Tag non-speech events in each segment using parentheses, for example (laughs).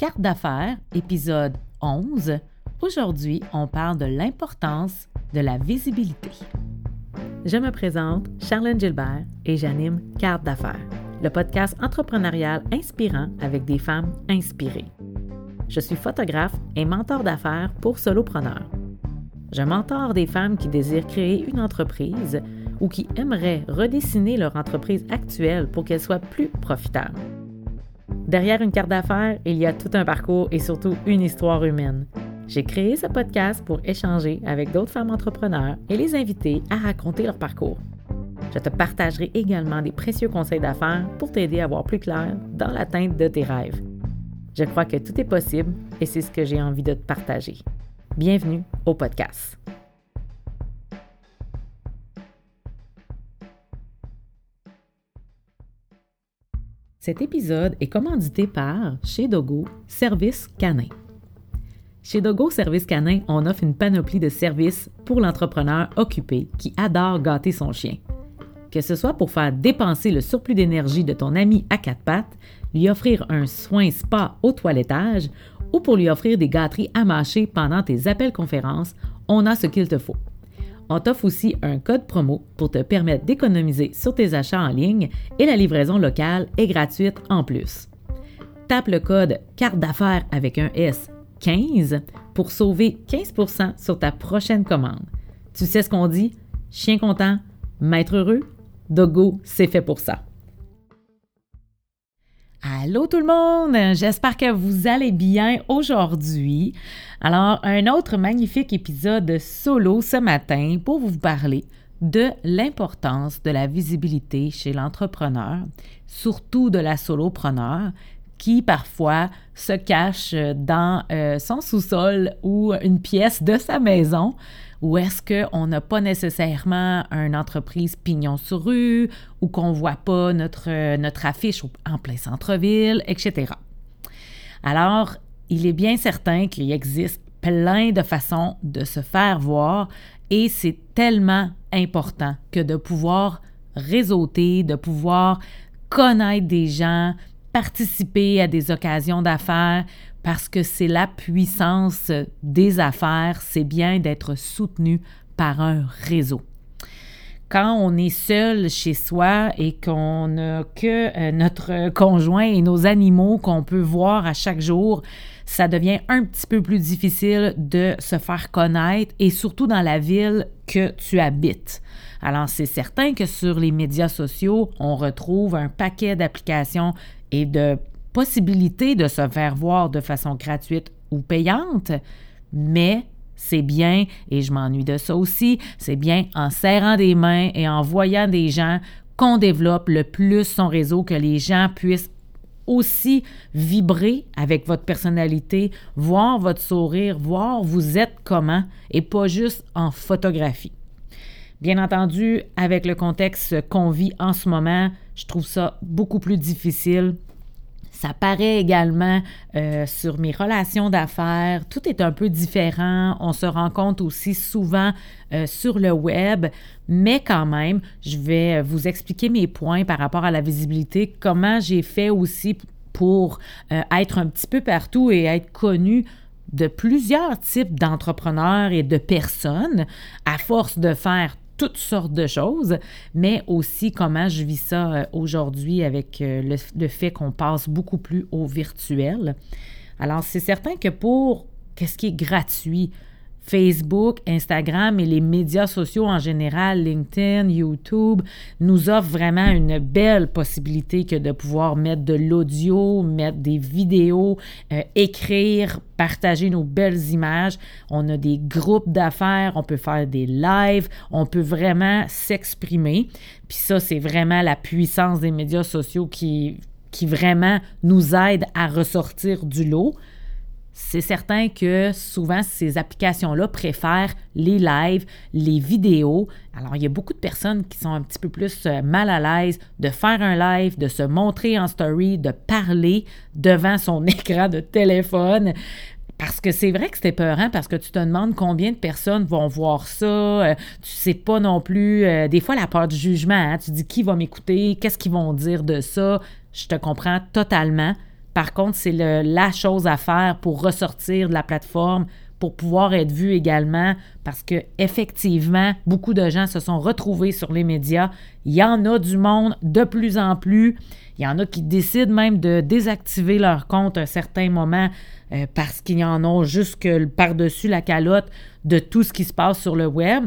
Carte d'affaires, épisode 11. Aujourd'hui, on parle de l'importance de la visibilité. Je me présente, Charlène Gilbert, et j'anime Carte d'affaires, le podcast entrepreneurial inspirant avec des femmes inspirées. Je suis photographe et mentor d'affaires pour solopreneurs. Je mentor des femmes qui désirent créer une entreprise ou qui aimeraient redessiner leur entreprise actuelle pour qu'elle soit plus profitable. Derrière une carte d'affaires, il y a tout un parcours et surtout une histoire humaine. J'ai créé ce podcast pour échanger avec d'autres femmes entrepreneurs et les inviter à raconter leur parcours. Je te partagerai également des précieux conseils d'affaires pour t'aider à voir plus clair dans l'atteinte de tes rêves. Je crois que tout est possible et c'est ce que j'ai envie de te partager. Bienvenue au podcast. Cet épisode est commandité par Chez Dogo Service Canin. Chez Dogo Service Canin, on offre une panoplie de services pour l'entrepreneur occupé qui adore gâter son chien. Que ce soit pour faire dépenser le surplus d'énergie de ton ami à quatre pattes, lui offrir un soin spa au toilettage ou pour lui offrir des gâteries à mâcher pendant tes appels conférences, on a ce qu'il te faut. On t'offre aussi un code promo pour te permettre d'économiser sur tes achats en ligne et la livraison locale est gratuite en plus. Tape le code carte d'affaires avec un S 15 pour sauver 15% sur ta prochaine commande. Tu sais ce qu'on dit? Chien content, maître heureux? Dogo, c'est fait pour ça. Allô tout le monde, j'espère que vous allez bien aujourd'hui. Alors, un autre magnifique épisode solo ce matin pour vous parler de l'importance de la visibilité chez l'entrepreneur, surtout de la solopreneur qui parfois se cache dans euh, son sous-sol ou une pièce de sa maison ou est-ce qu'on n'a pas nécessairement une entreprise pignon sur rue ou qu'on ne voit pas notre, notre affiche en plein centre-ville, etc. Alors, il est bien certain qu'il existe plein de façons de se faire voir et c'est tellement important que de pouvoir réseauter, de pouvoir connaître des gens, participer à des occasions d'affaires parce que c'est la puissance des affaires, c'est bien d'être soutenu par un réseau. Quand on est seul chez soi et qu'on n'a que euh, notre conjoint et nos animaux qu'on peut voir à chaque jour, ça devient un petit peu plus difficile de se faire connaître et surtout dans la ville que tu habites. Alors c'est certain que sur les médias sociaux, on retrouve un paquet d'applications et de possibilités de se faire voir de façon gratuite ou payante, mais c'est bien, et je m'ennuie de ça aussi, c'est bien en serrant des mains et en voyant des gens qu'on développe le plus son réseau, que les gens puissent aussi vibrer avec votre personnalité, voir votre sourire, voir vous êtes comment et pas juste en photographie. Bien entendu, avec le contexte qu'on vit en ce moment, je trouve ça beaucoup plus difficile. Ça paraît également euh, sur mes relations d'affaires. Tout est un peu différent. On se rencontre aussi souvent euh, sur le web, mais quand même, je vais vous expliquer mes points par rapport à la visibilité, comment j'ai fait aussi pour euh, être un petit peu partout et être connu de plusieurs types d'entrepreneurs et de personnes à force de faire toutes sortes de choses, mais aussi comment je vis ça euh, aujourd'hui avec euh, le, le fait qu'on passe beaucoup plus au virtuel. Alors, c'est certain que pour qu'est-ce qui est gratuit, Facebook, Instagram et les médias sociaux en général, LinkedIn, YouTube, nous offrent vraiment une belle possibilité que de pouvoir mettre de l'audio, mettre des vidéos, euh, écrire, partager nos belles images. On a des groupes d'affaires, on peut faire des lives, on peut vraiment s'exprimer. Puis ça, c'est vraiment la puissance des médias sociaux qui, qui vraiment nous aide à ressortir du lot c'est certain que souvent ces applications-là préfèrent les lives, les vidéos. Alors, il y a beaucoup de personnes qui sont un petit peu plus euh, mal à l'aise de faire un live, de se montrer en story, de parler devant son (laughs) écran de téléphone. Parce que c'est vrai que c'était peurant parce que tu te demandes combien de personnes vont voir ça. Euh, tu sais pas non plus. Euh, des fois, la peur du jugement. Hein, tu dis qui va m'écouter, qu'est-ce qu'ils vont dire de ça? Je te comprends totalement. Par contre, c'est la chose à faire pour ressortir de la plateforme, pour pouvoir être vu également, parce que effectivement, beaucoup de gens se sont retrouvés sur les médias. Il y en a du monde de plus en plus. Il y en a qui décident même de désactiver leur compte à un certain moment euh, parce qu'ils en ont juste par-dessus la calotte de tout ce qui se passe sur le web.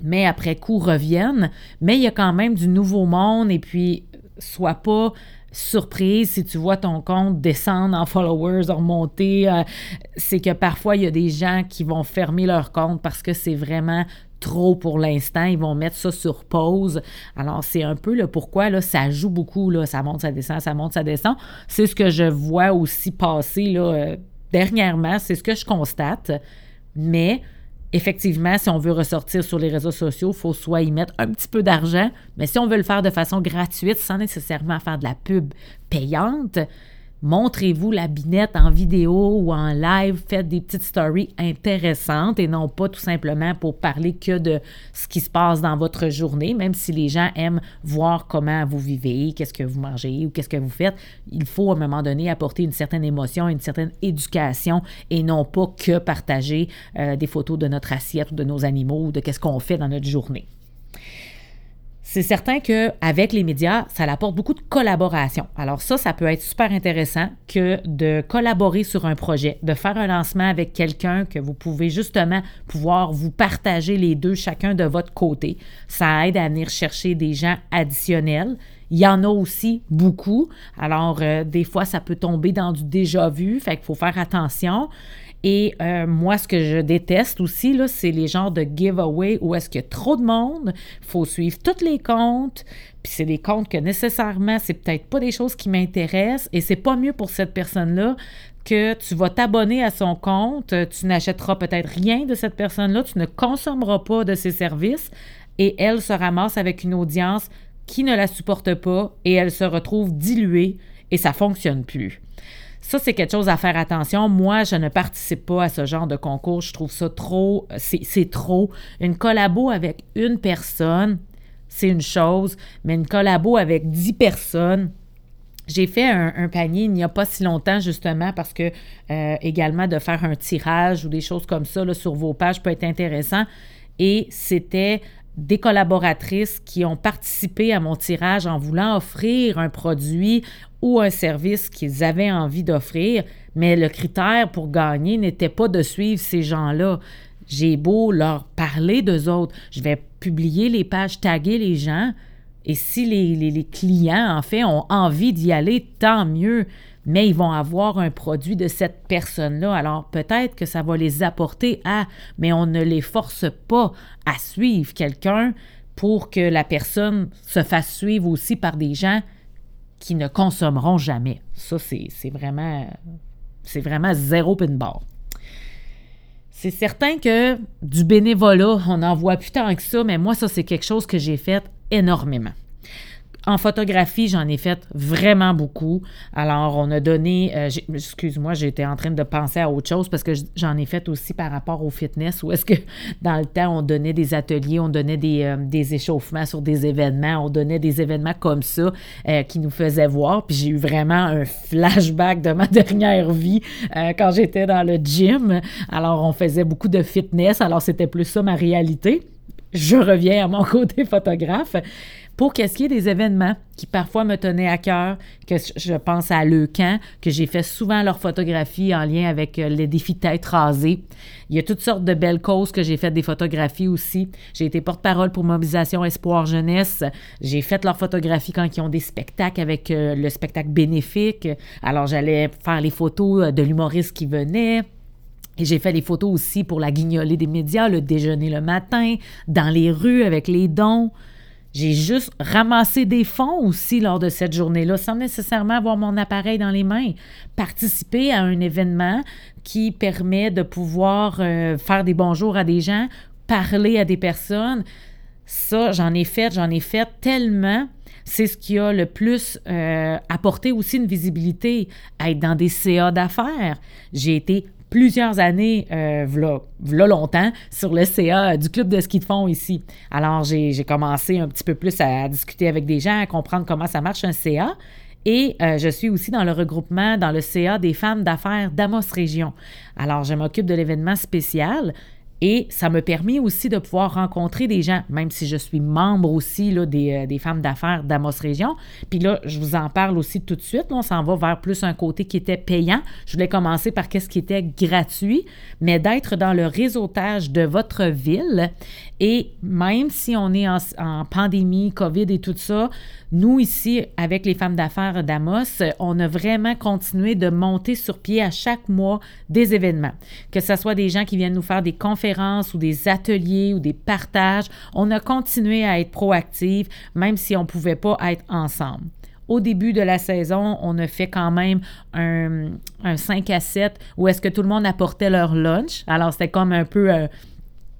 Mais après coup reviennent. Mais il y a quand même du nouveau monde et puis sois pas surprise si tu vois ton compte descendre en followers, remonter. Euh, c'est que parfois, il y a des gens qui vont fermer leur compte parce que c'est vraiment trop pour l'instant. Ils vont mettre ça sur pause. Alors, c'est un peu le pourquoi là, ça joue beaucoup. Là, ça monte, ça descend, ça monte, ça descend. C'est ce que je vois aussi passer là, euh, dernièrement. C'est ce que je constate. Mais effectivement, si on veut ressortir sur les réseaux sociaux, il faut soit y mettre un petit peu d'argent, mais si on veut le faire de façon gratuite sans nécessairement faire de la pub payante, montrez-vous la binette en vidéo ou en live, faites des petites stories intéressantes et non pas tout simplement pour parler que de ce qui se passe dans votre journée, même si les gens aiment voir comment vous vivez, qu'est-ce que vous mangez ou qu'est-ce que vous faites. Il faut à un moment donné apporter une certaine émotion, une certaine éducation et non pas que partager euh, des photos de notre assiette ou de nos animaux ou de qu'est-ce qu'on fait dans notre journée c'est certain qu'avec les médias, ça apporte beaucoup de collaboration. Alors ça, ça peut être super intéressant que de collaborer sur un projet, de faire un lancement avec quelqu'un que vous pouvez justement pouvoir vous partager les deux chacun de votre côté. Ça aide à venir chercher des gens additionnels. Il y en a aussi beaucoup. Alors, euh, des fois, ça peut tomber dans du déjà vu, fait qu'il faut faire attention. Et euh, moi, ce que je déteste aussi, là, c'est les genres de giveaway où est-ce qu'il y a trop de monde, faut suivre tous les comptes, puis c'est des comptes que nécessairement, c'est peut-être pas des choses qui m'intéressent et c'est pas mieux pour cette personne-là que tu vas t'abonner à son compte, tu n'achèteras peut-être rien de cette personne-là, tu ne consommeras pas de ses services et elle se ramasse avec une audience qui ne la supporte pas et elle se retrouve diluée et ça fonctionne plus. Ça, c'est quelque chose à faire attention. Moi, je ne participe pas à ce genre de concours. Je trouve ça trop, c'est trop. Une collabo avec une personne, c'est une chose, mais une collabo avec dix personnes, j'ai fait un, panier il n'y a pas si longtemps, justement, parce que euh, également de faire un tirage ou des choses comme ça sur vos pages peut être intéressant. Et c'était des collaboratrices qui ont participé à mon tirage en voulant offrir un produit ou un service qu'ils avaient envie d'offrir, mais le critère pour gagner n'était pas de suivre ces gens-là. J'ai beau leur parler d'eux autres, je vais publier les pages, taguer les gens, et si les, les clients, en fait, ont envie d'y aller, tant mieux mais ils vont avoir un produit de cette personne-là. Alors peut-être que ça va les apporter à, mais on ne les force pas à suivre quelqu'un pour que la personne se fasse suivre aussi par des gens qui ne consommeront jamais. Ça, c'est vraiment, c'est vraiment zéro pin bar. C'est certain que du bénévolat, on n'en voit plus tant que ça, mais moi, ça, c'est quelque chose que j'ai fait énormément. En photographie, j'en ai fait vraiment beaucoup. Alors, on a donné, euh, excuse-moi, j'étais en train de penser à autre chose parce que j'en ai fait aussi par rapport au fitness, où est-ce que (laughs) dans le temps, on donnait des ateliers, on donnait des, euh, des échauffements sur des événements, on donnait des événements comme ça euh, qui nous faisaient voir. Puis j'ai eu vraiment un flashback de ma (laughs) dernière vie quand j'étais dans le gym. Alors, on faisait beaucoup de fitness, alors c'était plus ça ma réalité. Je reviens à mon (laughs) côté photographe. Pour qu'est-ce qui des événements qui parfois me tenaient à cœur, que je pense à Leucan, que j'ai fait souvent leurs photographies en lien avec euh, les défis tête rasée. Il y a toutes sortes de belles causes que j'ai fait des photographies aussi. J'ai été porte-parole pour Mobilisation Espoir Jeunesse. J'ai fait leurs photographies quand ils ont des spectacles avec euh, le spectacle bénéfique. Alors j'allais faire les photos euh, de l'humoriste qui venait. Et j'ai fait des photos aussi pour la guignolée des médias, le déjeuner le matin, dans les rues avec les dons. J'ai juste ramassé des fonds aussi lors de cette journée-là, sans nécessairement avoir mon appareil dans les mains. Participer à un événement qui permet de pouvoir euh, faire des bonjours à des gens, parler à des personnes. Ça, j'en ai fait, j'en ai fait tellement. C'est ce qui a le plus euh, apporté aussi une visibilité, être dans des CA d'affaires. J'ai été plusieurs années, euh, v'là, longtemps, sur le CA du club de ski de fond ici. Alors, j'ai, commencé un petit peu plus à discuter avec des gens, à comprendre comment ça marche un CA. Et euh, je suis aussi dans le regroupement, dans le CA des femmes d'affaires d'Amos Région. Alors, je m'occupe de l'événement spécial et ça me permet aussi de pouvoir rencontrer des gens, même si je suis membre aussi là, des, euh, des femmes d'affaires d'Amos Région. Puis là, je vous en parle aussi tout de suite. on s'en va vers plus un côté qui était payant. Je voulais commencer par qu'est-ce qui était gratuit, mais d'être dans le réseautage de votre ville. Et même si on est en, en pandémie, COVID et tout ça, nous, ici, avec les femmes d'affaires d'Amos, on a vraiment continué de monter sur pied à chaque mois des événements. Que ce soit des gens qui viennent nous faire des conférences ou des ateliers ou des partages, on a continué à être proactifs, même si on ne pouvait pas être ensemble. Au début de la saison, on a fait quand même un, 5 à 7 où est-ce que tout le monde apportait leur lunch. Alors, c'était comme un peu... Euh,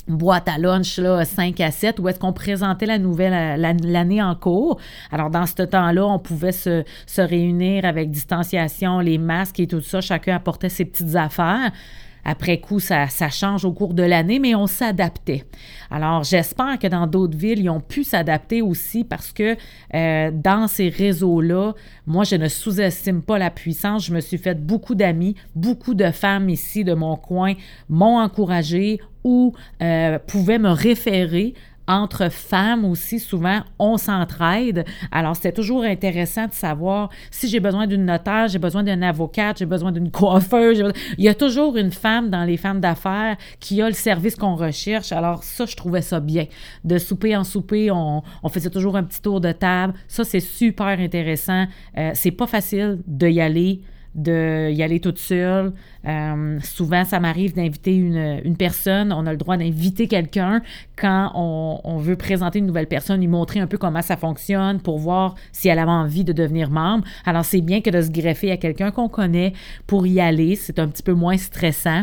boîte à lunch là, 5 à 7 où est-ce qu'on présentait la nouvelle l'année en cours. Alors dans ce temps-là, on pouvait se, se réunir avec distanciation, les masques et tout ça, chacun apportait ses petites affaires. Après coup, ça, change au cours de l'année, mais on s'adaptait. Alors, j'espère que dans d'autres villes, ils ont pu s'adapter aussi parce que euh, dans ces réseaux-là, moi, je ne sous-estime pas la puissance. Je me suis fait beaucoup d'amis, beaucoup de femmes ici de mon coin m'ont encouragé ou euh, pouvaient me référer entre femmes aussi, souvent, on s'entraide. Alors, c'était toujours intéressant de savoir si j'ai besoin d'une notaire, j'ai besoin d'un avocat, j'ai besoin d'une coiffeuse. Il y a toujours une femme dans les femmes d'affaires qui a le service qu'on recherche. Alors, ça, je trouvais ça bien. De souper en souper, on, faisait toujours un petit tour de table. Ça, c'est super intéressant. Euh, c'est pas facile de y aller de aller toute seule. Euh, souvent, ça m'arrive d'inviter une, personne. On a le droit d'inviter quelqu'un quand on, veut présenter une nouvelle personne, lui montrer un peu comment ça fonctionne pour voir si elle a envie de devenir membre. Alors, c'est bien que de se greffer à quelqu'un qu'on connaît pour y aller. C'est un petit peu moins stressant.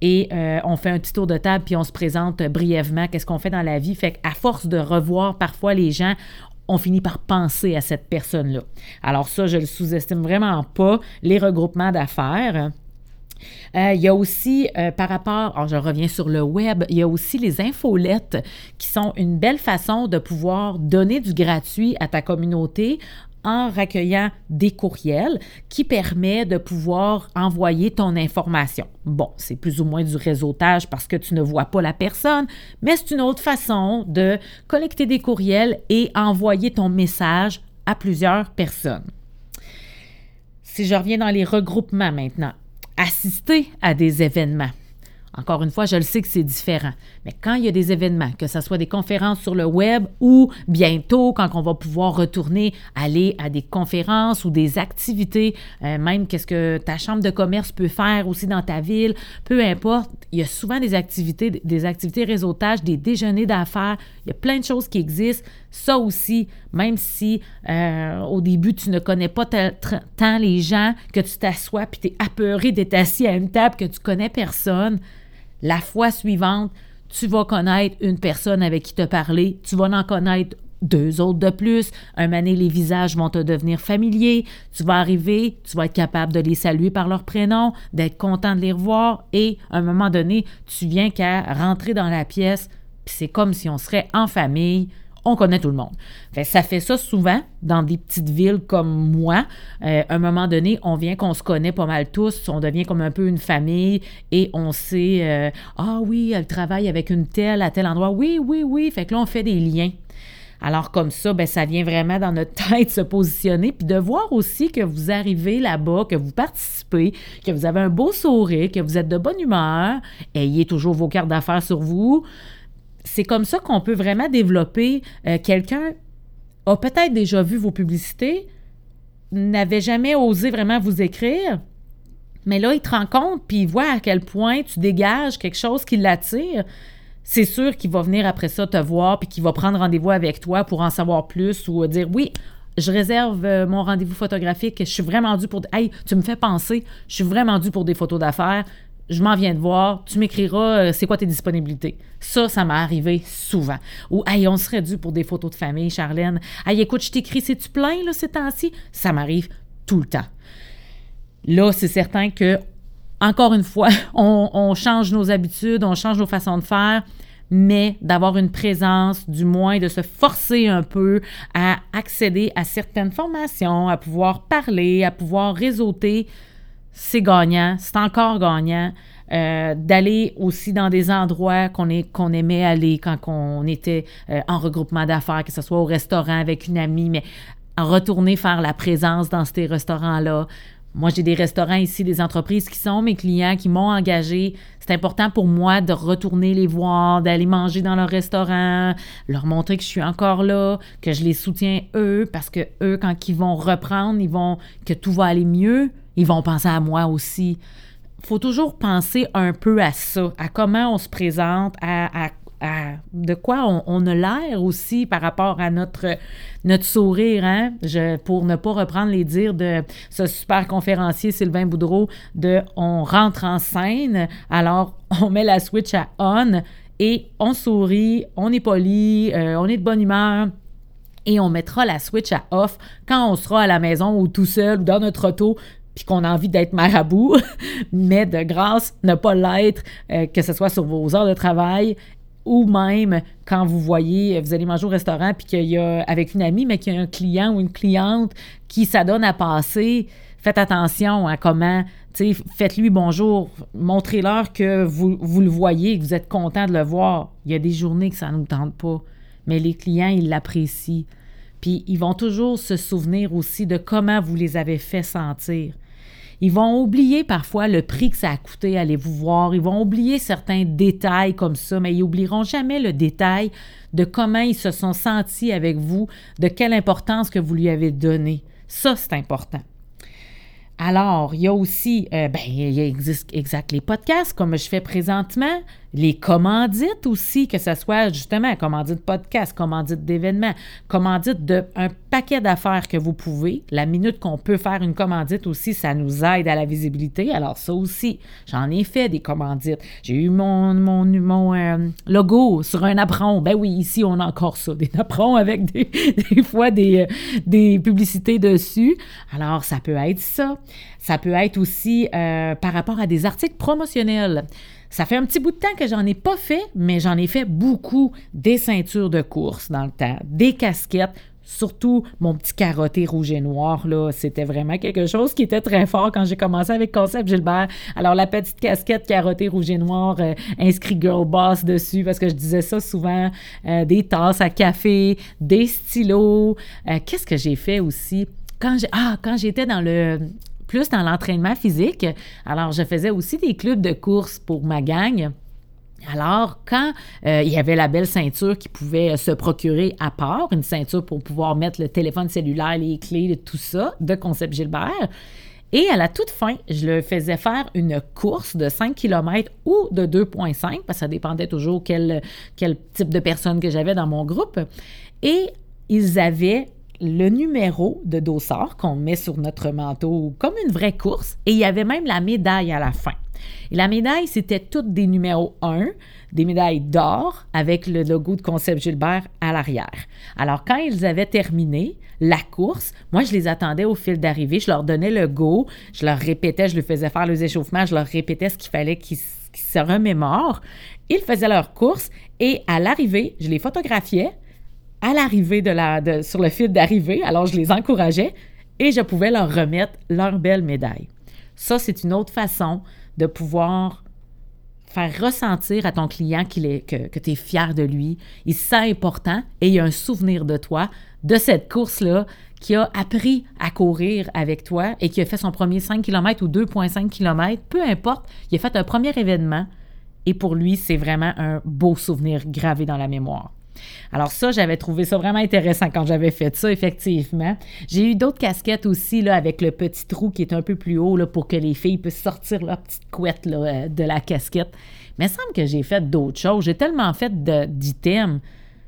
Et euh, on fait un petit tour de table puis on se présente brièvement qu'est-ce qu'on fait dans la vie. Fait qu'à force de revoir parfois les gens, on finit par penser à cette personne-là. Alors ça, je le sous-estime vraiment pas, les regroupements d'affaires. Euh, il y a aussi, euh, par rapport, alors je reviens sur le web, il y a aussi les infolettes qui sont une belle façon de pouvoir donner du gratuit à ta communauté en recueillant des courriels qui permet de pouvoir envoyer ton information. Bon, c'est plus ou moins du réseautage parce que tu ne vois pas la personne, mais c'est une autre façon de collecter des courriels et envoyer ton message à plusieurs personnes. Si je reviens dans les regroupements maintenant, assister à des événements. Encore une fois, je le sais que c'est différent. Mais quand il y a des événements, que ce soit des conférences sur le web ou bientôt, quand on va pouvoir retourner aller à des conférences ou des activités, euh, même qu'est-ce que ta chambre de commerce peut faire aussi dans ta ville, peu importe, il y a souvent des activités, des activités réseautage, des déjeuners d'affaires, il y a plein de choses qui existent. Ça aussi, même si euh, au début tu ne connais pas tant les gens, que tu t'assois puis tu es apeuré d'être assis à une table que tu connais personne, la fois suivante, tu vas connaître une personne avec qui te parler, tu vas en connaître deux autres de plus. Un moment les visages vont te devenir familiers. Tu vas arriver, tu vas être capable de les saluer par leur prénom, d'être content de les revoir et à un moment donné, tu viens qu'à rentrer dans la pièce, puis c'est comme si on serait en famille on connaît tout le monde. ça fait ça souvent dans des petites villes comme moi. Euh, à un moment donné, on vient qu'on se connaît pas mal tous, on devient comme un peu une famille et on sait euh, ah oui, elle travaille avec une telle à tel endroit. Oui, oui, oui. Fait que là, on fait des liens. Alors comme ça, ben, ça vient vraiment dans notre tête se positionner, puis de voir aussi que vous arrivez là-bas, que vous participez, que vous avez un beau sourire, que vous êtes de bonne humeur, ayez toujours vos cartes d'affaires sur vous, c'est comme ça qu'on peut vraiment développer. Euh, quelqu'un a peut-être déjà vu vos publicités, n'avait jamais osé vraiment vous écrire, mais là, il te rend compte, puis il voit à quel point tu dégages quelque chose qui l'attire. C'est sûr qu'il va venir après ça te voir, puis qu'il va prendre rendez-vous avec toi pour en savoir plus ou dire oui, je réserve euh, mon rendez-vous photographique, je suis vraiment dû pour... Hey, tu me fais penser, je suis vraiment dû pour des photos d'affaires, je m'en viens de voir, tu m'écriras euh, c'est quoi tes disponibilités? Ça, ça m'est arrivé souvent. Ou hey, on serait dû pour des photos de famille, Charlène. Hey, écoute, je t'écris, c'est-tu plein là ces temps-ci? Ça m'arrive tout le temps. Là, c'est certain que, encore une fois, (laughs) on, change nos habitudes, on change nos façons de faire, mais d'avoir une présence, du moins de se forcer un peu à accéder à certaines formations, à pouvoir parler, à pouvoir réseauter, c'est gagnant, c'est encore gagnant. Euh, d'aller aussi dans des endroits qu'on qu'on aimait aller quand on était euh, en regroupement d'affaires, que ce soit au restaurant avec une amie, mais retourner faire la présence dans ces restaurants-là. Moi, j'ai des restaurants ici, des entreprises qui sont mes clients, qui m'ont engagé. C'est important pour moi de retourner les voir, d'aller manger dans leur restaurant, leur montrer que je suis encore là, que je les soutiens eux, parce que eux, quand ils vont reprendre, ils vont que tout va aller mieux, ils vont penser à moi aussi faut toujours penser un peu à ça, à comment on se présente, à, de quoi on, a l'air aussi par rapport à notre, notre sourire, hein? Pour ne pas reprendre les dires de ce super conférencier Sylvain Boudreau de on rentre en scène, alors on met la switch à on et on sourit, on est poli, euh, on est de bonne humeur, et on mettra la switch à off quand on sera à la maison ou tout seul ou dans notre auto puis qu'on a envie d'être marabout, (laughs) mais de grâce, ne pas l'être, euh, que ce soit sur vos heures de travail ou même quand vous voyez, vous allez manger au restaurant, puis qu'il y a, avec une amie, mais qu'il y a un client ou une cliente qui s'adonne à passer, faites attention à comment, faites-lui bonjour, montrez-leur que vous, vous le voyez, que vous êtes content de le voir. Il y a des journées que ça ne nous tente pas, mais les clients, ils l'apprécient. Puis ils vont toujours se souvenir aussi de comment vous les avez fait sentir. Ils vont oublier parfois le prix que ça a coûté aller vous voir. Ils vont oublier certains détails comme ça, mais ils oublieront jamais le détail de comment ils se sont sentis avec vous, de quelle importance que vous lui avez donnée. Ça, c'est important. Alors, il y a aussi, euh, ben, il existe exact les podcasts comme je fais présentement, les commandites aussi, que ce soit justement commandite podcast, commandite d'événements, commandite de un paquet d'affaires que vous pouvez. La minute qu'on peut faire une commandite aussi, ça nous aide à la visibilité. Alors ça aussi, j'en ai fait des commandites. J'ai eu mon, mon, mon euh, logo sur un apron. Ben oui, ici on a encore ça, des aprons avec des, (laughs) des fois des, euh, des publicités dessus. Alors ça peut être ça. Ça peut être aussi euh, par rapport à des articles promotionnels. Ça fait un petit bout de temps que j'en ai pas fait, mais j'en ai fait beaucoup des ceintures de course dans le temps, des casquettes, surtout mon petit carotté rouge et noir, là, c'était vraiment quelque chose qui était très fort quand j'ai commencé avec Concept Gilbert. Alors, la petite casquette carottée rouge et noir, euh, inscrit Girl Boss dessus, parce que je disais ça souvent, euh, des tasses à café, des stylos. Euh, qu'est-ce que j'ai fait aussi? Quand j'ai, ah, quand j'étais dans le, plus dans l'entraînement physique. Alors, je faisais aussi des clubs de course pour ma gang. Alors, quand euh, il y avait la belle ceinture qui pouvait se procurer à part, une ceinture pour pouvoir mettre le téléphone cellulaire, les clés, tout ça, de Concept Gilbert, et à la toute fin, je le faisais faire une course de 5 km ou de 2,5, parce que ça dépendait toujours quel, quel type de personnes que j'avais dans mon groupe. Et ils avaient le numéro de dossard qu'on met sur notre manteau comme une vraie course et il y avait même la médaille à la fin. Et la médaille, c'était toutes des numéros 1, des médailles d'or avec le logo de Concept Gilbert à l'arrière. Alors, quand ils avaient terminé la course, moi, je les attendais au fil d'arrivée, je leur donnais le go, je leur répétais, je leur faisais faire les échauffements, je leur répétais ce qu'il fallait qu'ils se remémorent. Ils faisaient leur course et à l'arrivée, je les photographiais à l'arrivée de la, sur le fil d'arrivée. Alors, je les encourageais et je pouvais leur remettre leur belle médaille. Ça, c'est une autre façon de pouvoir faire ressentir à ton client qu'il est, que, tu es fier de lui. Il se sent important et il a un souvenir de toi, de cette course-là, qui a appris à courir avec toi et qui a fait son premier 5 km ou 2,5 km, peu importe, il a fait un premier événement et pour lui, c'est vraiment un beau souvenir gravé dans la mémoire. Alors ça, j'avais trouvé ça vraiment intéressant quand j'avais fait ça, effectivement. J'ai eu d'autres casquettes aussi, là, avec le petit trou qui est un peu plus haut, là, pour que les filles puissent sortir leur petite couette là, euh, de la casquette. Mais il semble que j'ai fait d'autres choses. J'ai tellement fait d'items.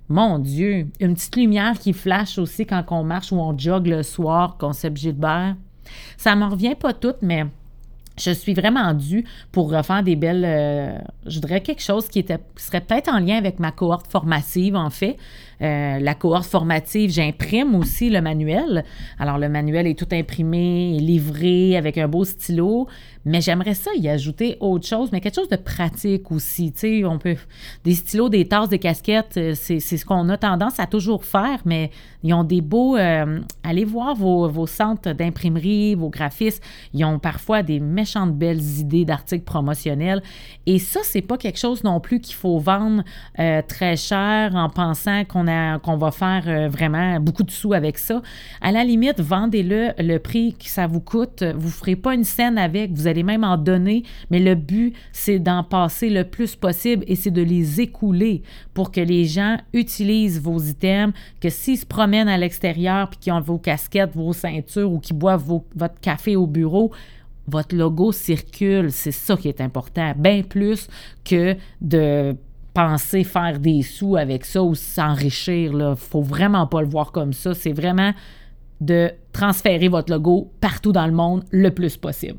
Mon Dieu, une petite lumière qui flash aussi quand on marche ou on jogue le soir, concept Gilbert. Ça m'en revient pas tout, mais je suis vraiment due pour refaire des belles. Euh, je voudrais quelque chose qui, serait peut-être en lien avec ma cohorte formative, en fait. Euh, la cohorte formative, j'imprime aussi le manuel. Alors, le manuel est tout imprimé, livré avec un beau stylo, mais j'aimerais ça y ajouter autre chose, mais quelque chose de pratique aussi. Tu sais, on peut. Des stylos, des tasses, des casquettes, euh, c'est ce qu'on a tendance à toujours faire, mais ils ont des beaux. Euh, allez voir vos, vos centres d'imprimerie, vos graphistes. Ils ont parfois des méchantes belles idées d'articles promotionnels. Et ça, c'est pas quelque chose non plus qu'il faut vendre très cher en pensant qu'on qu'on va faire euh, vraiment beaucoup de sous avec ça. À la limite, vendez-le le prix que ça vous coûte. Vous ne ferez pas une scène avec, vous allez même en donner, mais le but, c'est d'en passer le plus possible et c'est de les écouler pour que les gens utilisent vos items, que s'ils se promènent à l'extérieur puis qu'ils ont vos casquettes, vos ceintures ou qu'ils boivent votre café au bureau, votre logo circule. C'est ça qui est important, bien plus que de penser faire des sous avec ça ou s'enrichir. Il faut vraiment pas le voir comme ça. C'est vraiment de transférer votre logo partout dans le monde le plus possible.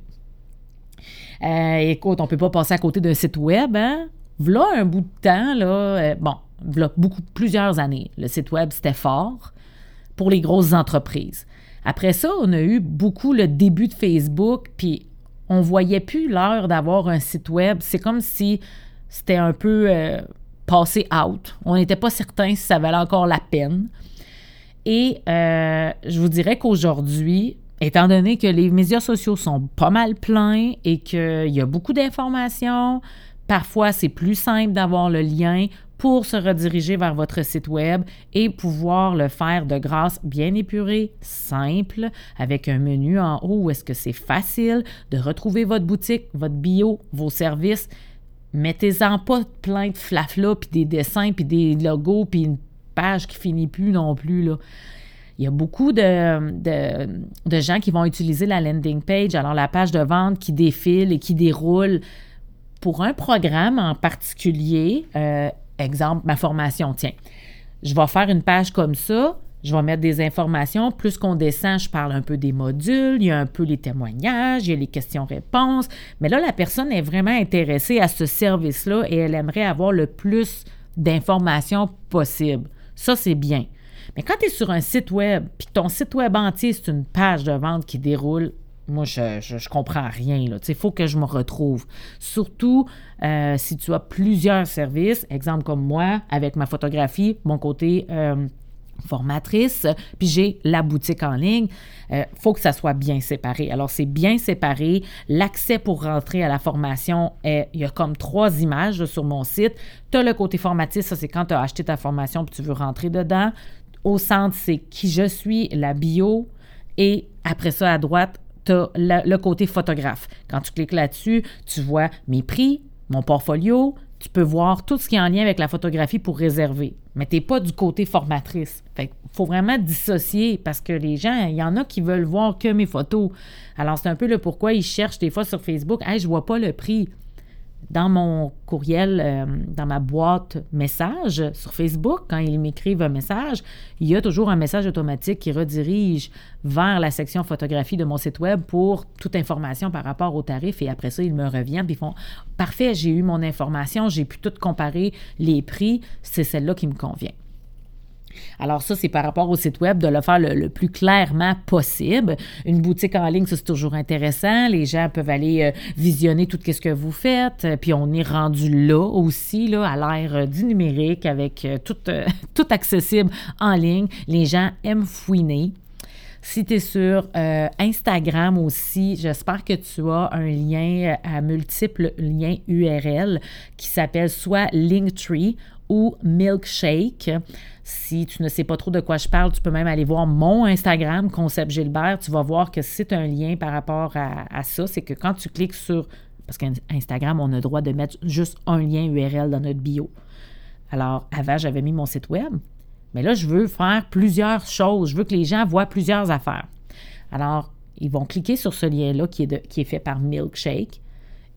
Euh, écoute, on peut pas passer à côté d'un site web. Hein? Voilà un bout de temps, là, euh, bon, voilà beaucoup, plusieurs années. Le site web, c'était fort pour les grosses entreprises. Après ça, on a eu beaucoup le début de Facebook, puis on voyait plus l'heure d'avoir un site web. C'est comme si c'était un peu euh, passé out. On n'était pas certain si ça valait encore la peine. Et euh, je vous dirais qu'aujourd'hui, étant donné que les médias sociaux sont pas mal pleins et qu'il y a beaucoup d'informations, parfois c'est plus simple d'avoir le lien pour se rediriger vers votre site web et pouvoir le faire de grâce bien épurée, simple, avec un menu en haut où est-ce que c'est facile de retrouver votre boutique, votre bio, vos services mettez-en pas plein de flafla, puis des dessins, puis des logos, puis une page qui finit plus non plus. Là. Il y a beaucoup de, de, gens qui vont utiliser la landing page, alors la page de vente qui défile et qui déroule pour un programme en particulier. Euh, exemple, ma formation, tiens. Je vais faire une page comme ça, je vais mettre des informations. Plus qu'on descend, je parle un peu des modules, il y a un peu les témoignages, il y a les questions-réponses. Mais là, la personne est vraiment intéressée à ce service-là et elle aimerait avoir le plus d'informations possible. Ça, c'est bien. Mais quand tu es sur un site web, puis ton site web entier, c'est une page de vente qui déroule, moi, je, je, comprends rien. Il faut que je me retrouve. Surtout euh, si tu as plusieurs services, exemple comme moi, avec ma photographie, mon côté euh, formatrice, puis j'ai la boutique en ligne. Il euh, faut que ça soit bien séparé. Alors, c'est bien séparé. L'accès pour rentrer à la formation, est, il y a comme trois images sur mon site. Tu as le côté formatif, ça c'est quand tu as acheté ta formation puis tu veux rentrer dedans. Au centre, c'est qui je suis, la bio. Et après ça, à droite, tu as le côté photographe. Quand tu cliques là-dessus, tu vois mes prix, mon portfolio, tu peux voir tout ce qui est en lien avec la photographie pour réserver. Mais tu pas du côté formatrice. Fait faut vraiment dissocier parce que les gens, il y en a qui veulent voir que mes photos. Alors, c'est un peu le pourquoi ils cherchent des fois sur Facebook. Hey, je vois pas le prix dans mon courriel, euh, dans ma boîte message sur Facebook, quand ils m'écrivent un message, il y a toujours un message automatique qui redirige vers la section photographie de mon site web pour toute information par rapport au tarif. Et après ça, ils me reviennent et font Parfait, j'ai eu mon information, j'ai pu tout comparer les prix, c'est celle-là qui me convient. Alors ça, c'est par rapport au site web de le faire le, plus clairement possible. Une boutique en ligne, ça c'est toujours intéressant. Les gens peuvent aller euh, visionner tout ce que vous faites. Puis on est rendu là aussi, là, à l'ère euh, du numérique, avec euh, tout, (laughs) tout accessible en ligne. Les gens aiment fouiner. Si tu es sur Instagram aussi, j'espère que tu as un lien à multiples liens URL qui s'appelle soit Linktree ou Milkshake. Si tu ne sais pas trop de quoi je parle, tu peux même aller voir mon Instagram, Concept Gilbert. Tu vas voir que c'est un lien par rapport à, ça. C'est que quand tu cliques sur. Parce qu'Instagram, on a le droit de mettre juste un lien URL dans notre bio. Alors, avant, j'avais mis mon site web. Mais là, je veux faire plusieurs choses. Je veux que les gens voient plusieurs affaires. Alors, ils vont cliquer sur ce lien-là qui, est qui est fait par Milkshake.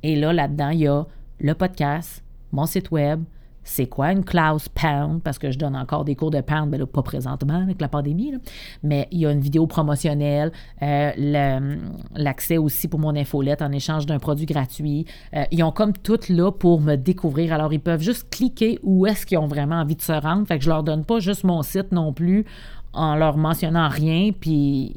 Et là, là-dedans, il y a le podcast, mon site web, c'est quoi une clause pound, parce que je donne encore des cours de pound, mais là, pas présentement avec la pandémie, mais il y a une vidéo promotionnelle, euh, l'accès aussi pour mon infolette en échange d'un produit gratuit. Euh, ils ont comme tout là pour me découvrir. Alors, ils peuvent juste cliquer où est-ce qu'ils ont vraiment envie de se rendre. Fait que je leur donne pas juste mon site non plus en leur mentionnant rien, puis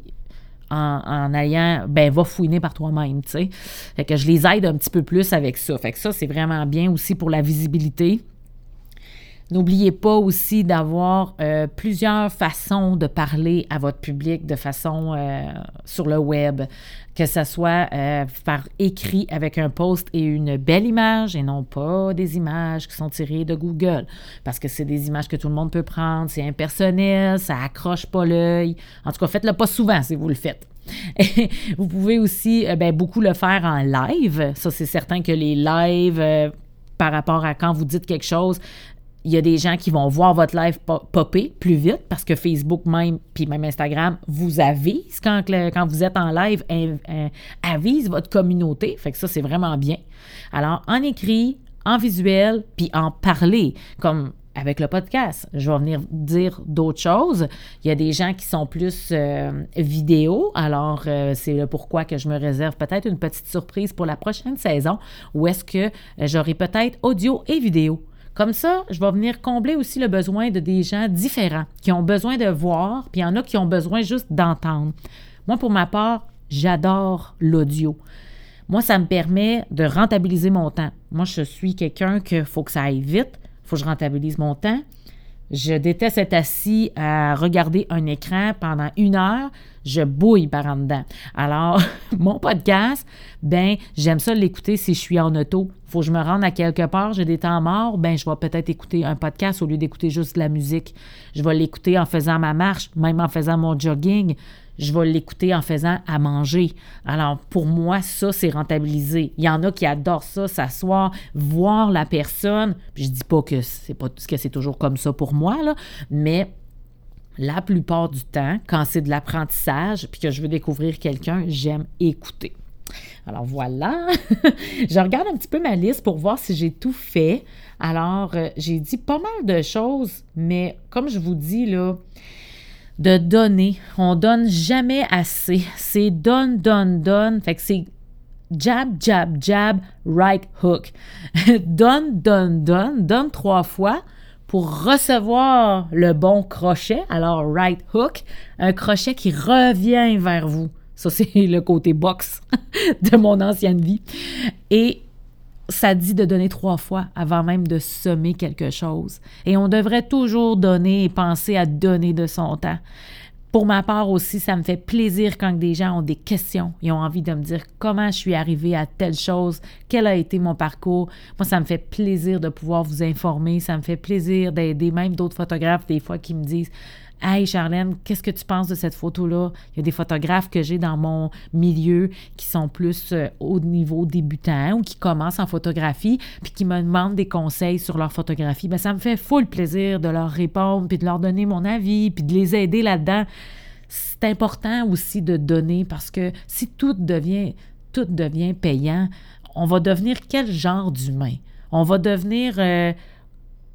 en, en, allant, ben, va fouiner par toi-même, tu sais. Fait que je les aide un petit peu plus avec ça. Fait que ça, c'est vraiment bien aussi pour la visibilité. N'oubliez pas aussi d'avoir euh, plusieurs façons de parler à votre public de façon euh, sur le web, que ce soit euh, par écrit avec un post et une belle image et non pas des images qui sont tirées de Google, parce que c'est des images que tout le monde peut prendre, c'est impersonnel, ça accroche pas l'œil. En tout cas, faites-le pas souvent si vous le faites. (laughs) vous pouvez aussi ben, beaucoup le faire en live. Ça, c'est certain que les lives par rapport à quand vous dites quelque chose, il y a des gens qui vont voir votre live popper plus vite parce que Facebook même, puis même Instagram, vous avise quand, quand vous êtes en live, avise votre communauté. Fait que ça, c'est vraiment bien. Alors, en écrit, en visuel, puis en parler, comme avec le podcast. Je vais venir dire d'autres choses. Il y a des gens qui sont plus euh, vidéo, alors euh, c'est le pourquoi que je me réserve peut-être une petite surprise pour la prochaine saison où est-ce que euh, j'aurai peut-être audio et vidéo. Comme ça, je vais venir combler aussi le besoin de des gens différents, qui ont besoin de voir, puis il y en a qui ont besoin juste d'entendre. Moi, pour ma part, j'adore l'audio. Moi, ça me permet de rentabiliser mon temps. Moi, je suis quelqu'un qu'il faut que ça aille vite, faut que je rentabilise mon temps. Je déteste être assis à regarder un écran pendant une heure. Je bouille par en dedans. Alors, (laughs) mon podcast, ben, j'aime ça l'écouter si je suis en auto. Faut que je me rende à quelque part, j'ai des temps morts, ben, je vais peut-être écouter un podcast au lieu d'écouter juste de la musique. Je vais l'écouter en faisant ma marche, même en faisant mon jogging je vais l'écouter en faisant à manger. Alors, pour moi, ça, c'est rentabilisé. Il y en a qui adorent ça, s'asseoir, voir la personne. Puis je dis pas que c'est pas que c'est toujours comme ça pour moi, mais la plupart du temps, quand c'est de l'apprentissage puis que je veux découvrir quelqu'un, j'aime écouter. Alors voilà, (laughs) je regarde un petit peu ma liste pour voir si j'ai tout fait. Alors, euh, j'ai dit pas mal de choses, mais comme je vous dis là, de donner. On donne jamais assez. C'est donne, donne, donne. Fait que c'est jab, jab, jab, right hook. (laughs) donne, donne, donne, donne trois fois pour recevoir le bon crochet. Alors, right hook, un crochet qui revient vers vous. Ça, c'est (laughs) le côté box (laughs) de mon ancienne vie. Et ça dit de donner trois fois avant même de semer quelque chose. Et on devrait toujours donner et penser à donner de son temps. Pour ma part aussi, ça me fait plaisir quand des gens ont des questions, ils ont envie de me dire comment je suis arrivée à telle chose, quel a été mon parcours. Moi, ça me fait plaisir de pouvoir vous informer, ça me fait plaisir d'aider même d'autres photographes des fois qui me disent Hey Charlène, qu'est-ce que tu penses de cette photo-là? Il y a des photographes que j'ai dans mon milieu qui sont plus euh, au niveau débutant ou qui commencent en photographie puis qui me demandent des conseils sur leur photographie. Bien, ça me fait full plaisir de leur répondre puis de leur donner mon avis puis de les aider là-dedans. C'est important aussi de donner parce que si tout devient, tout devient payant, on va devenir quel genre d'humain? On va devenir. Euh,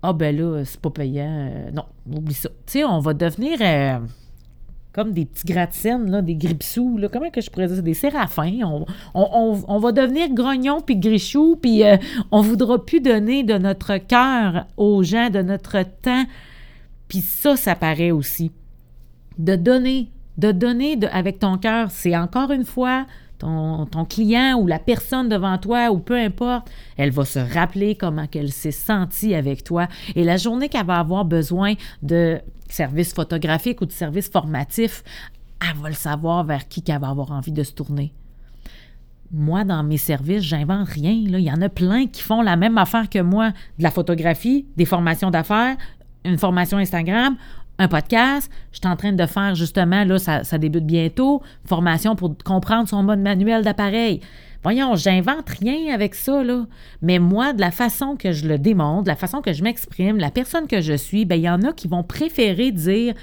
ah ben là, c'est pas payant. Euh, non, oublie ça. Tu sais, on va devenir euh, comme des petits gratte là, des gripsous, là. Comment que je pourrais dire? Des séraphins. On, va devenir grognon puis grichou, puis euh, on voudra plus donner de notre cœur aux gens, de notre temps. Puis ça, ça paraît aussi. De donner, de donner avec ton cœur, c'est encore une fois ton, client ou la personne devant toi ou peu importe, elle va se rappeler comment qu'elle s'est sentie avec toi. Et la journée qu'elle va avoir besoin de services photographiques ou de services formatifs, elle va le savoir vers qui qu'elle va avoir envie de se tourner. Moi, dans mes services, j'invente rien. Il y en a plein qui font la même affaire que moi. De la photographie, des formations d'affaires, une formation Instagram un podcast. Je suis en train de faire justement, là, ça, débute bientôt, formation pour comprendre son mode manuel d'appareil. Voyons, j'invente rien avec ça, là. Mais moi, de la façon que je le démontre, de la façon que je m'exprime, la personne que je suis, bien, il y en a qui vont préférer dire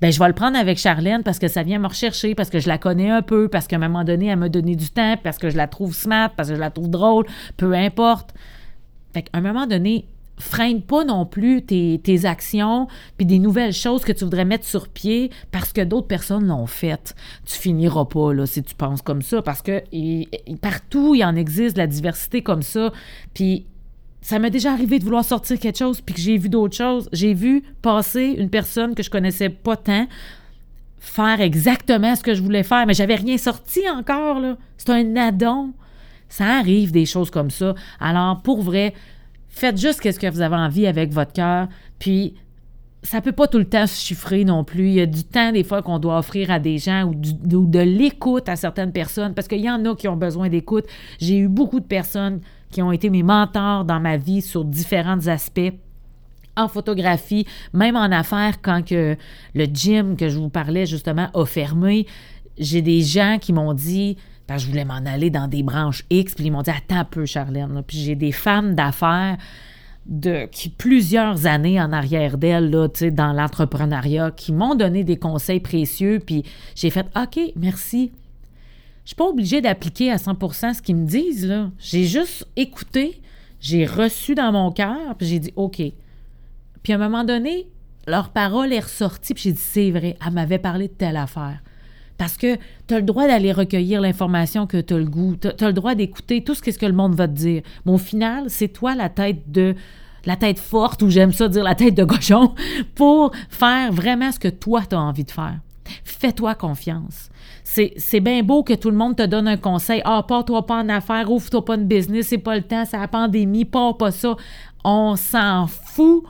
ben je vais le prendre avec Charlène parce que ça vient me rechercher, parce que je la connais un peu, parce qu'à un moment donné, elle m'a donné du temps, parce que je la trouve smart, parce que je la trouve drôle, peu importe. Fait qu'à un moment donné, freine pas non plus tes, actions puis des nouvelles choses que tu voudrais mettre sur pied parce que d'autres personnes l'ont fait. Tu finiras pas là si tu penses comme ça parce que partout il en existe la diversité comme ça. Puis ça m'est déjà arrivé de vouloir sortir quelque chose puis que j'ai vu d'autres choses. J'ai vu passer une personne que je connaissais pas tant faire exactement ce que je voulais faire, mais j'avais rien sorti encore là. C'est un addon. Ça arrive des choses comme ça. Alors pour vrai, Faites juste ce que vous avez envie avec votre cœur. Puis, ça peut pas tout le temps se chiffrer non plus. Il y a du temps, des fois, qu'on doit offrir à des gens ou, de l'écoute à certaines personnes parce qu'il y en a qui ont besoin d'écoute. J'ai eu beaucoup de personnes qui ont été mes mentors dans ma vie sur différents aspects en photographie, même en affaires, quand le gym que je vous parlais justement a fermé, j'ai des gens qui m'ont dit je voulais m'en aller dans des branches X, puis ils m'ont dit Attends un peu, Charlène. Puis j'ai des femmes d'affaires de qui plusieurs années en arrière d'elles dans l'entrepreneuriat qui m'ont donné des conseils précieux puis j'ai fait OK, merci. Je suis pas obligée d'appliquer à 100% ce qu'ils me disent. J'ai juste écouté, j'ai reçu dans mon cœur puis j'ai dit OK. Puis à un moment donné, leur parole est ressortie puis j'ai dit c'est vrai, elle m'avait parlé de telle affaire. Parce que tu as le droit d'aller recueillir l'information que tu as le goût. Tu as, le droit d'écouter tout ce que, le monde va te dire. Mais au final, c'est toi la tête de la tête forte, ou j'aime ça dire la tête de cochon, (laughs) pour faire vraiment ce que toi, tu as envie de faire. Fais-toi confiance. C'est bien beau que tout le monde te donne un conseil. Ah, pars-toi pas en affaires, ouvre-toi pas de business, c'est pas le temps, c'est la pandémie, pars pas ça. On s'en fout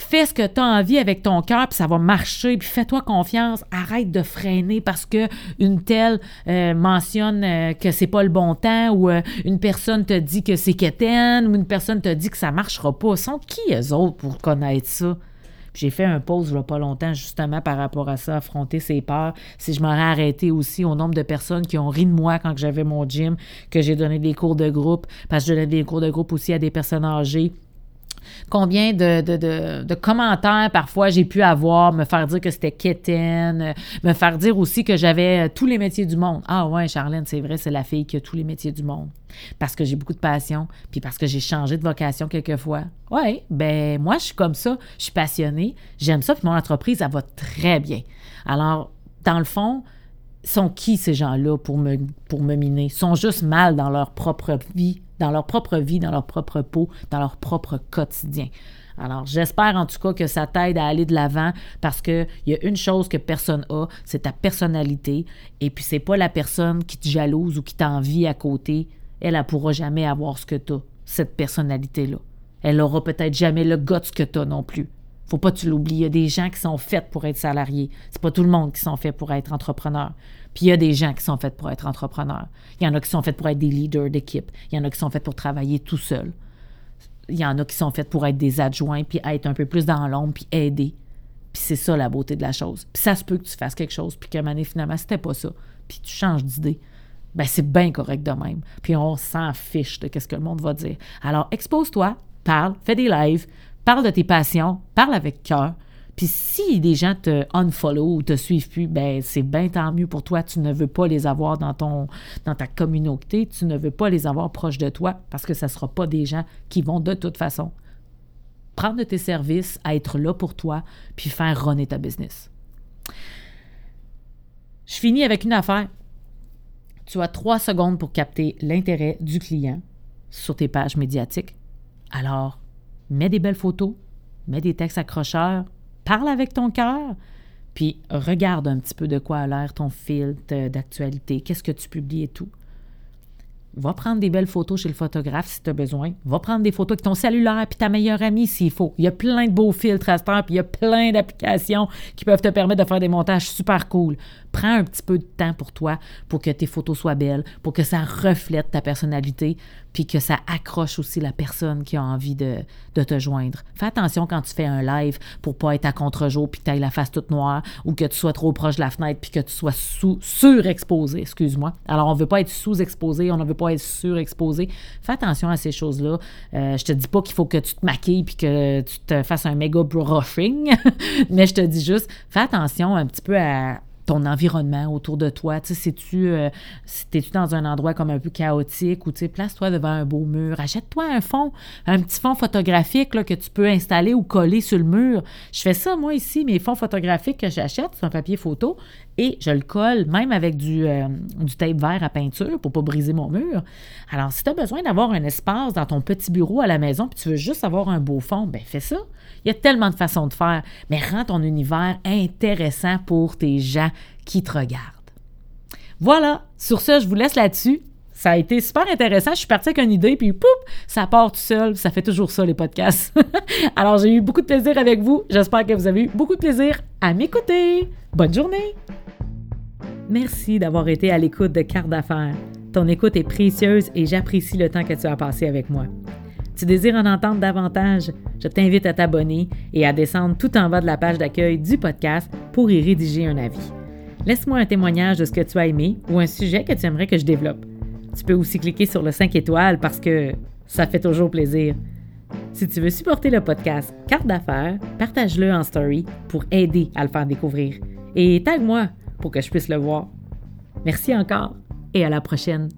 Fais ce que tu as envie avec ton cœur, puis ça va marcher, puis fais-toi confiance. Arrête de freiner parce que une telle euh, mentionne euh, que c'est pas le bon temps ou euh, une personne te dit que c'est quétaine ou une personne te dit que ça marchera pas. Sont qui eux autres pour connaître ça? J'ai fait un pause a pas longtemps justement par rapport à ça, affronter ses peurs. Si je m'aurais arrêté aussi au nombre de personnes qui ont ri de moi quand j'avais mon gym, que j'ai donné des cours de groupe, parce que je donnais des cours de groupe aussi à des personnes âgées combien de, commentaires parfois j'ai pu avoir, me faire dire que c'était quétaine, euh, me faire dire aussi que j'avais euh, tous les métiers du monde. Ah ouais, Charlène, c'est vrai, c'est la fille qui a tous les métiers du monde. Parce que j'ai beaucoup de passion, puis parce que j'ai changé de vocation quelquefois. Ouais, ben moi, je suis comme ça, je suis passionnée, j'aime ça, puis mon entreprise, elle va très bien. Alors, dans le fond, sont qui ces gens-là pour me, pour me miner? Sont juste mal dans leur propre vie dans leur propre vie, dans leur propre peau, dans leur propre quotidien. Alors, j'espère en tout cas que ça t'aide à aller de l'avant parce qu'il y a une chose que personne a, c'est ta personnalité. Et puis, c'est pas la personne qui te jalouse ou qui t'envie à côté. Elle, elle pourra jamais avoir ce que tu as, cette personnalité-là. Elle aura peut-être jamais le goût que tu as non plus. Faut pas que tu l'oublies. Il y a des gens qui sont faits pour être salariés. C'est pas tout le monde qui sont faits pour être entrepreneur. Puis il y a des gens qui sont faits pour être entrepreneurs. Il y en a qui sont faits pour être des leaders d'équipe. Il y en a qui sont faits pour travailler tout seul. Il y en a qui sont faits pour être des adjoints, puis être un peu plus dans l'ombre, puis aider. Puis c'est ça la beauté de la chose. Puis ça se peut que tu fasses quelque chose, puis moment donné, finalement, c'était pas ça. Puis tu changes d'idée. Ben c'est bien correct de même. Puis on s'en fiche de ce que le monde va dire. Alors expose-toi, parle, fais des lives, parle de tes passions, parle avec cœur, puis si des gens te unfollow ou te suivent plus, ben c'est bien tant mieux pour toi. Tu ne veux pas les avoir dans ta communauté, tu ne veux pas les avoir proches de toi parce que ça ne sera pas des gens qui vont de toute façon prendre tes services, être là pour toi, puis faire runner ta business. Je finis avec une affaire. Tu as trois secondes pour capter l'intérêt du client sur tes pages médiatiques. Alors, mets des belles photos, mets des textes accrocheurs, parle avec ton cœur, puis regarde un petit peu de quoi a l'air ton fil d'actualité, qu'est-ce que tu publies et tout. Va prendre des belles photos chez le photographe si tu as besoin. Va prendre des photos avec ton cellulaire puis ta meilleure amie s'il faut. Il y a plein de beaux filtres à puis il y a plein d'applications qui peuvent te permettre de faire des montages super cool. Prends un petit peu de temps pour toi, pour que tes photos soient belles, pour que ça reflète ta personnalité, puis que ça accroche aussi la personne qui a envie de, te joindre. Fais attention quand tu fais un live pour pas être à contre-jour puis que tu la face toute noire ou que tu sois trop proche de la fenêtre puis que tu sois sous, surexposé, excuse-moi. Alors, on veut pas être sous-exposé, on ne veut pas être surexposé. Fais attention à ces choses-là. Euh, je te dis pas qu'il faut que tu te maquilles puis que tu te fasses un méga brushing, (laughs) mais je te dis juste, fais attention un petit peu à ton environnement autour de toi. Tu sais, tu euh, es-tu dans un endroit comme un peu chaotique ou tu sais, place-toi devant un beau mur, achète-toi un fond, un petit fond photographique que tu peux installer ou coller sur le mur. Je fais ça, moi, ici, mes fonds photographiques que j'achète, c'est un papier photo, et je le colle même avec du, euh, du tape vert à peinture pour pas briser mon mur. Alors, si tu as besoin d'avoir un espace dans ton petit bureau à la maison, puis tu veux juste avoir un beau fond, ben fais ça. Il y a tellement de façons de faire, mais rends ton univers intéressant pour tes gens qui te regardent. Voilà, sur ce, je vous laisse là-dessus. Ça a été super intéressant. Je suis partie avec une idée, puis pouf, ça part tout seul. Ça fait toujours ça, les podcasts. (laughs) Alors, j'ai eu beaucoup de plaisir avec vous. J'espère que vous avez eu beaucoup de plaisir à m'écouter. Bonne journée! Merci d'avoir été à l'écoute de Carte d'affaires. Ton écoute est précieuse et j'apprécie le temps que tu as passé avec moi. Tu désires en entendre davantage? Je t'invite à t'abonner et à descendre tout en bas de la page d'accueil du podcast pour y rédiger un avis. Laisse-moi un témoignage de ce que tu as aimé ou un sujet que tu aimerais que je développe. Tu peux aussi cliquer sur le 5 étoiles parce que ça fait toujours plaisir. Si tu veux supporter le podcast Carte d'affaires, partage-le en story pour aider à le faire découvrir. Et tag-moi pour que je puisse le voir. Merci encore et à la prochaine.